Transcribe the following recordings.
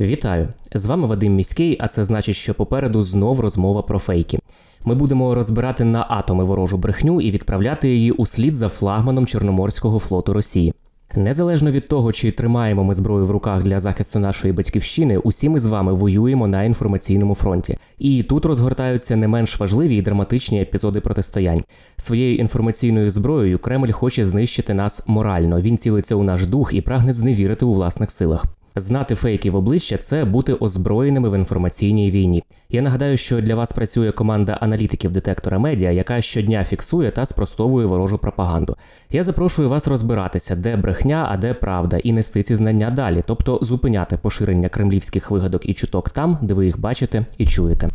Вітаю! З вами Вадим Міський, а це значить, що попереду знов розмова про фейки. Ми будемо розбирати на атоми ворожу брехню і відправляти її услід за флагманом Чорноморського флоту Росії. Незалежно від того, чи тримаємо ми зброю в руках для захисту нашої батьківщини, усі ми з вами воюємо на інформаційному фронті. І тут розгортаються не менш важливі і драматичні епізоди протистоянь. Своєю інформаційною зброєю Кремль хоче знищити нас морально. Він цілиться у наш дух і прагне зневірити у власних силах. Знати фейки в обличчя це бути озброєними в інформаційній війні. Я нагадаю, що для вас працює команда аналітиків детектора медіа, яка щодня фіксує та спростовує ворожу пропаганду. Я запрошую вас розбиратися, де брехня, а де правда, і нести ці знання далі, тобто зупиняти поширення кремлівських вигадок і чуток там, де ви їх бачите і чуєте.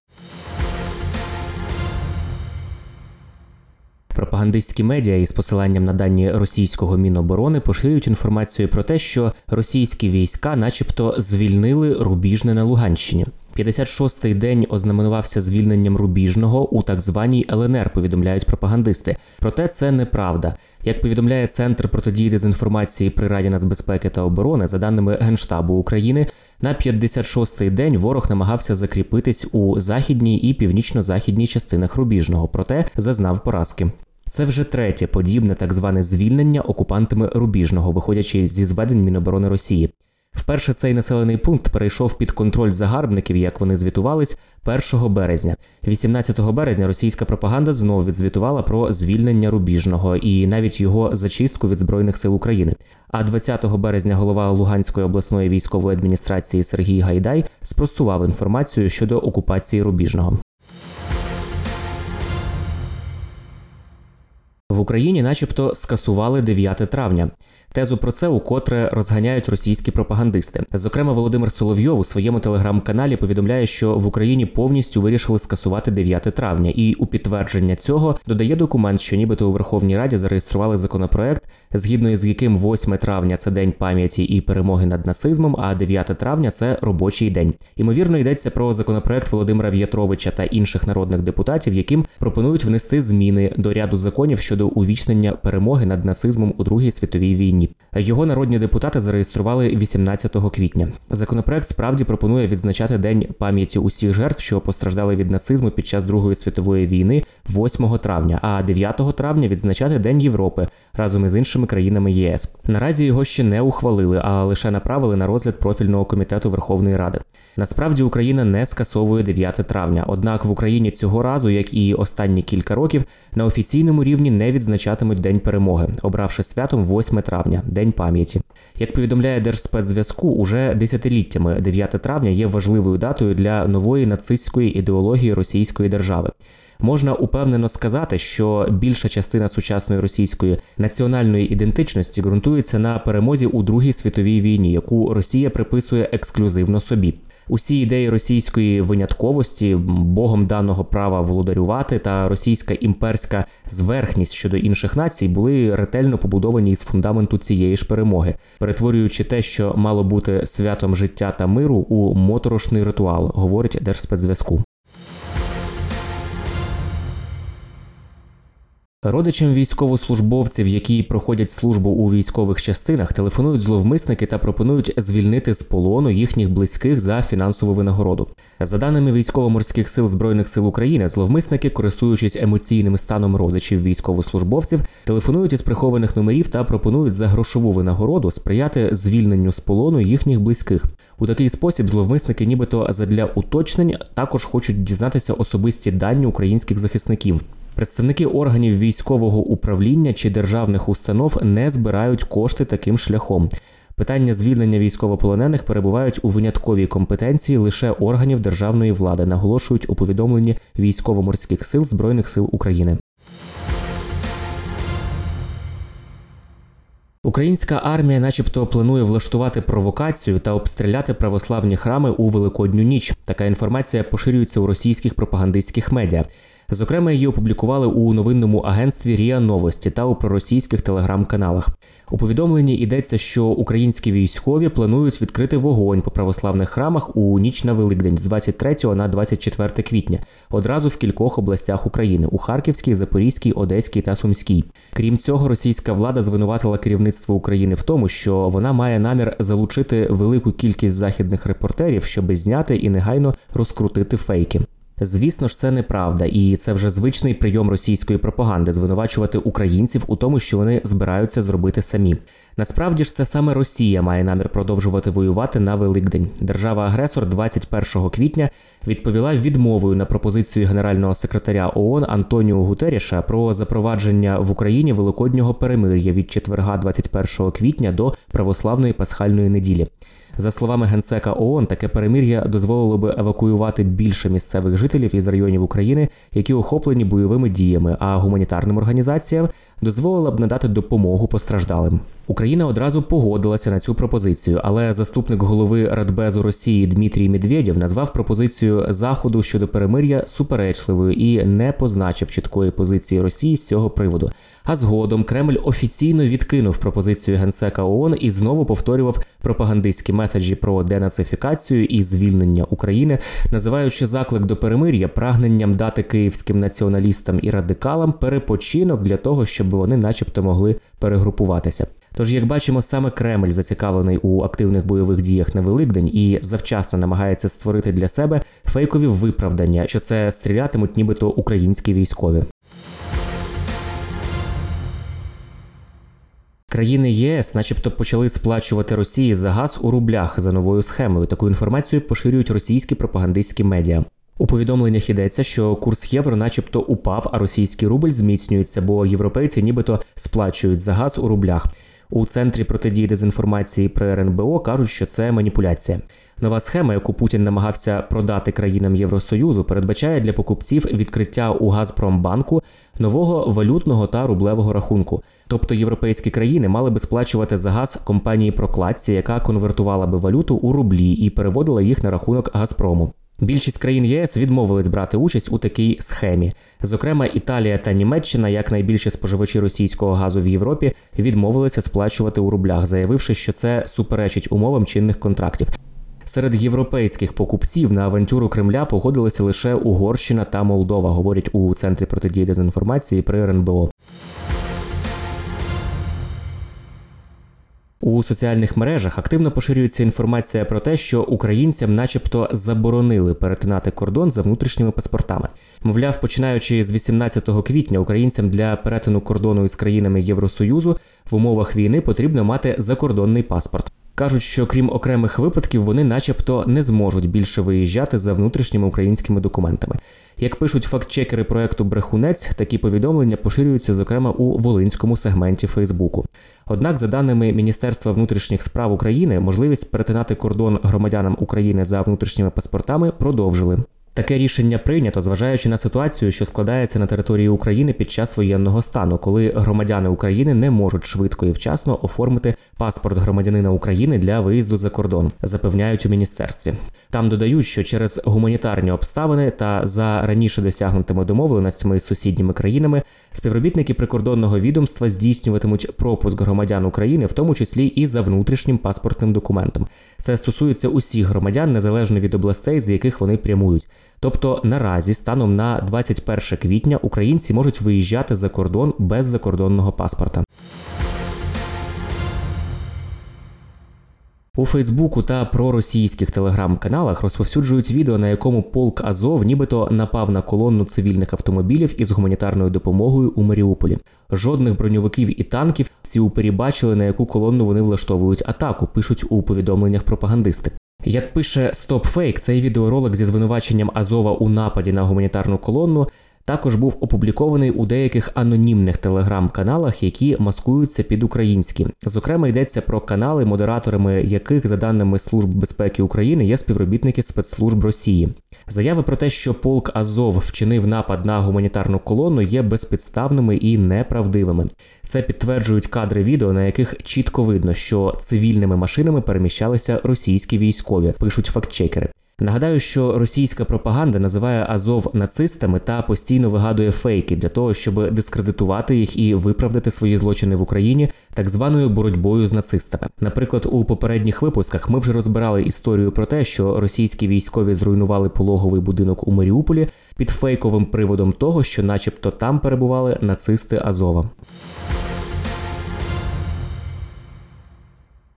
Пропагандистські медіа із посиланням на дані російського міноборони поширюють інформацію про те, що російські війська, начебто, звільнили Рубіжне на Луганщині. 56-й день ознаменувався звільненням Рубіжного у так званій ЛНР, повідомляють пропагандисти. Проте це неправда. Як повідомляє Центр протидії дезінформації при Раді нацбезпеки та оборони, за даними Генштабу України, на 56-й день ворог намагався закріпитись у західній і північно-західній частинах Рубіжного, проте зазнав поразки. Це вже третє подібне так зване звільнення окупантами Рубіжного, виходячи зі зведень Міноборони Росії. Вперше цей населений пункт перейшов під контроль загарбників, як вони звітувались 1 березня. 18 березня російська пропаганда знов відзвітувала про звільнення Рубіжного і навіть його зачистку від збройних сил України. А 20 березня голова Луганської обласної військової адміністрації Сергій Гайдай спростував інформацію щодо окупації Рубіжного. В Україні, начебто, скасували 9 травня. Тезу про це укотре розганяють російські пропагандисти. Зокрема, Володимир Соловйов у своєму телеграм-каналі повідомляє, що в Україні повністю вирішили скасувати 9 травня, і у підтвердження цього додає документ, що нібито у Верховній Раді зареєстрували законопроект, згідно з яким 8 травня це день пам'яті і перемоги над нацизмом, а 9 травня це робочий день. Ймовірно, йдеться про законопроект Володимира В'ятровича та інших народних депутатів, яким пропонують внести зміни до ряду законів щодо увічнення перемоги над нацизмом у Другій світовій війні. Його народні депутати зареєстрували 18 квітня. Законопроект справді пропонує відзначати день пам'яті усіх жертв, що постраждали від нацизму під час Другої світової війни 8 травня, а 9 травня відзначати День Європи разом із іншими країнами ЄС. Наразі його ще не ухвалили, а лише направили на розгляд профільного комітету Верховної Ради. Насправді Україна не скасовує 9 травня. Однак в Україні цього разу, як і останні кілька років, на офіційному рівні не відзначатимуть День перемоги, обравши святом 8 травня, День пам'яті. Як повідомляє Держспецзв'язку, уже десятиліттями 9 травня є важливою датою для нової нацистської ідеології Російської держави. Можна упевнено сказати, що більша частина сучасної російської національної ідентичності ґрунтується на перемозі у Другій світовій війні, яку Росія приписує ексклюзивно собі. Усі ідеї російської винятковості, богом даного права володарювати та російська імперська зверхність щодо інших націй були ретельно побудовані із фундаменту цієї ж перемоги, перетворюючи те, що мало бути святом життя та миру, у моторошний ритуал, говорить Держспецзв'язку. Родичам військовослужбовців, які проходять службу у військових частинах, телефонують зловмисники та пропонують звільнити з полону їхніх близьких за фінансову винагороду. За даними військово-морських сил збройних сил України, зловмисники, користуючись емоційним станом родичів військовослужбовців, телефонують із прихованих номерів та пропонують за грошову винагороду сприяти звільненню з полону їхніх близьких. У такий спосіб зловмисники, нібито задля уточнень, також хочуть дізнатися особисті дані українських захисників. Представники органів військового управління чи державних установ не збирають кошти таким шляхом. Питання звільнення військовополонених перебувають у винятковій компетенції лише органів державної влади, наголошують у повідомленні військово-морських сил Збройних сил України. Українська армія, начебто, планує влаштувати провокацію та обстріляти православні храми у великодню ніч. Така інформація поширюється у російських пропагандистських медіа. Зокрема, її опублікували у новинному агентстві Ріа Новості та у проросійських телеграм-каналах. У повідомленні йдеться, що українські військові планують відкрити вогонь по православних храмах у ніч на Великдень з 23 на 24 квітня, одразу в кількох областях України у Харківській, Запорізькій, Одеській та Сумській. Крім цього, російська влада звинуватила керівництво України в тому, що вона має намір залучити велику кількість західних репортерів, щоб зняти і негайно розкрутити фейки. Звісно ж, це неправда, і це вже звичний прийом російської пропаганди звинувачувати українців у тому, що вони збираються зробити самі. Насправді ж це саме Росія має намір продовжувати воювати на Великдень. Держава-агресор 21 квітня відповіла відмовою на пропозицію генерального секретаря ООН Антоніо Гутеріша про запровадження в Україні великоднього перемир'я від четверга 21 квітня до православної пасхальної неділі. За словами генсека ООН, таке перемир'я дозволило би евакуювати більше місцевих жителів із районів України, які охоплені бойовими діями, а гуманітарним організаціям дозволила б надати допомогу постраждалим. Україна одразу погодилася на цю пропозицію, але заступник голови Радбезу Росії Дмитрій Медведєв назвав пропозицію заходу щодо перемир'я суперечливою і не позначив чіткої позиції Росії з цього приводу. А згодом Кремль офіційно відкинув пропозицію генсека ООН і знову повторював пропагандистські меседжі про денацифікацію і звільнення України, називаючи заклик до перемир'я прагненням дати київським націоналістам і радикалам перепочинок для того, щоб вони, начебто, могли перегрупуватися. Тож, як бачимо, саме Кремль зацікавлений у активних бойових діях на Великдень і завчасно намагається створити для себе фейкові виправдання, що це стрілятимуть, нібито українські військові. Країни єС, начебто, почали сплачувати Росії за газ у рублях за новою схемою. Таку інформацію поширюють російські пропагандистські медіа. У повідомленнях йдеться, що курс євро, начебто, упав, а російський рубль зміцнюється, бо європейці нібито сплачують за газ у рублях. У центрі протидії дезінформації при РНБО кажуть, що це маніпуляція. Нова схема, яку Путін намагався продати країнам Євросоюзу, передбачає для покупців відкриття у Газпромбанку нового валютного та рублевого рахунку. Тобто європейські країни мали би сплачувати за газ компанії прокладці, яка конвертувала би валюту у рублі і переводила їх на рахунок Газпрому. Більшість країн ЄС відмовились брати участь у такій схемі. Зокрема, Італія та Німеччина, як найбільші споживачі російського газу в Європі, відмовилися сплачувати у рублях, заявивши, що це суперечить умовам чинних контрактів. Серед європейських покупців на авантюру Кремля погодилися лише Угорщина та Молдова, говорять у центрі протидії дезінформації при РНБО. У соціальних мережах активно поширюється інформація про те, що українцям, начебто, заборонили перетинати кордон за внутрішніми паспортами. Мовляв, починаючи з 18 квітня, українцям для перетину кордону із країнами Євросоюзу в умовах війни потрібно мати закордонний паспорт. Кажуть, що крім окремих випадків, вони, начебто, не зможуть більше виїжджати за внутрішніми українськими документами. Як пишуть фактчекери проекту Брехунець, такі повідомлення поширюються, зокрема, у волинському сегменті Фейсбуку. Однак, за даними Міністерства внутрішніх справ України, можливість перетинати кордон громадянам України за внутрішніми паспортами продовжили. Таке рішення прийнято, зважаючи на ситуацію, що складається на території України під час воєнного стану, коли громадяни України не можуть швидко і вчасно оформити паспорт громадянина України для виїзду за кордон, запевняють у міністерстві. Там додають, що через гуманітарні обставини та за раніше досягнутими домовленостями з сусідніми країнами співробітники прикордонного відомства здійснюватимуть пропуск громадян України, в тому числі і за внутрішнім паспортним документом. Це стосується усіх громадян незалежно від областей, з яких вони прямують. Тобто наразі, станом на 21 квітня, українці можуть виїжджати за кордон без закордонного паспорта. У Фейсбуку та проросійських телеграм-каналах розповсюджують відео, на якому полк Азов нібито напав на колонну цивільних автомобілів із гуманітарною допомогою у Маріуполі. Жодних броньовиків і танків ці упері на яку колонну вони влаштовують атаку. Пишуть у повідомленнях пропагандисти. Як пише StopFake, цей відеоролик зі звинуваченням Азова у нападі на гуманітарну колонну також був опублікований у деяких анонімних телеграм-каналах, які маскуються під українські. Зокрема, йдеться про канали, модераторами яких, за даними Служб безпеки України, є співробітники спецслужб Росії. Заяви про те, що полк Азов вчинив напад на гуманітарну колону, є безпідставними і неправдивими. Це підтверджують кадри відео, на яких чітко видно, що цивільними машинами переміщалися російські військові, пишуть фактчекери. Нагадаю, що російська пропаганда називає Азов нацистами та постійно вигадує фейки для того, щоб дискредитувати їх і виправдати свої злочини в Україні так званою боротьбою з нацистами. Наприклад, у попередніх випусках ми вже розбирали історію про те, що російські військові зруйнували пологовий будинок у Маріуполі під фейковим приводом того, що, начебто, там перебували нацисти Азова.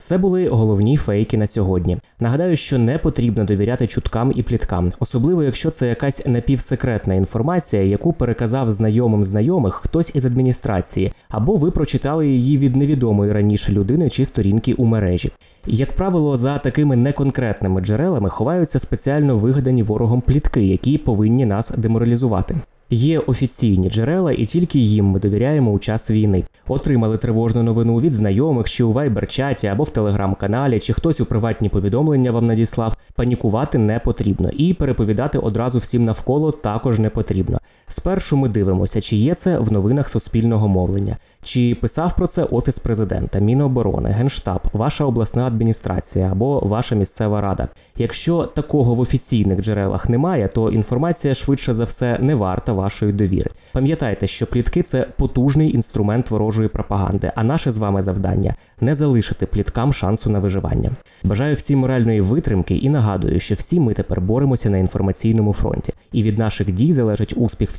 Це були головні фейки на сьогодні. Нагадаю, що не потрібно довіряти чуткам і пліткам, особливо якщо це якась напівсекретна інформація, яку переказав знайомим знайомих хтось із адміністрації, або ви прочитали її від невідомої раніше людини чи сторінки у мережі. Як правило, за такими неконкретними джерелами ховаються спеціально вигадані ворогом плітки, які повинні нас деморалізувати. Є офіційні джерела, і тільки їм ми довіряємо у час війни. Отримали тривожну новину від знайомих, чи у вайбер-чаті або в телеграм-каналі, чи хтось у приватні повідомлення вам надіслав. Панікувати не потрібно, і переповідати одразу всім навколо також не потрібно. Спершу ми дивимося, чи є це в новинах суспільного мовлення, чи писав про це офіс президента, Міноборони, Генштаб, ваша обласна адміністрація або ваша місцева рада. Якщо такого в офіційних джерелах немає, то інформація швидше за все не варта вашої довіри. Пам'ятайте, що плітки це потужний інструмент ворожої пропаганди, а наше з вами завдання не залишити пліткам шансу на виживання. Бажаю всім моральної витримки і нагадую, що всі ми тепер боремося на інформаційному фронті, і від наших дій залежить успіх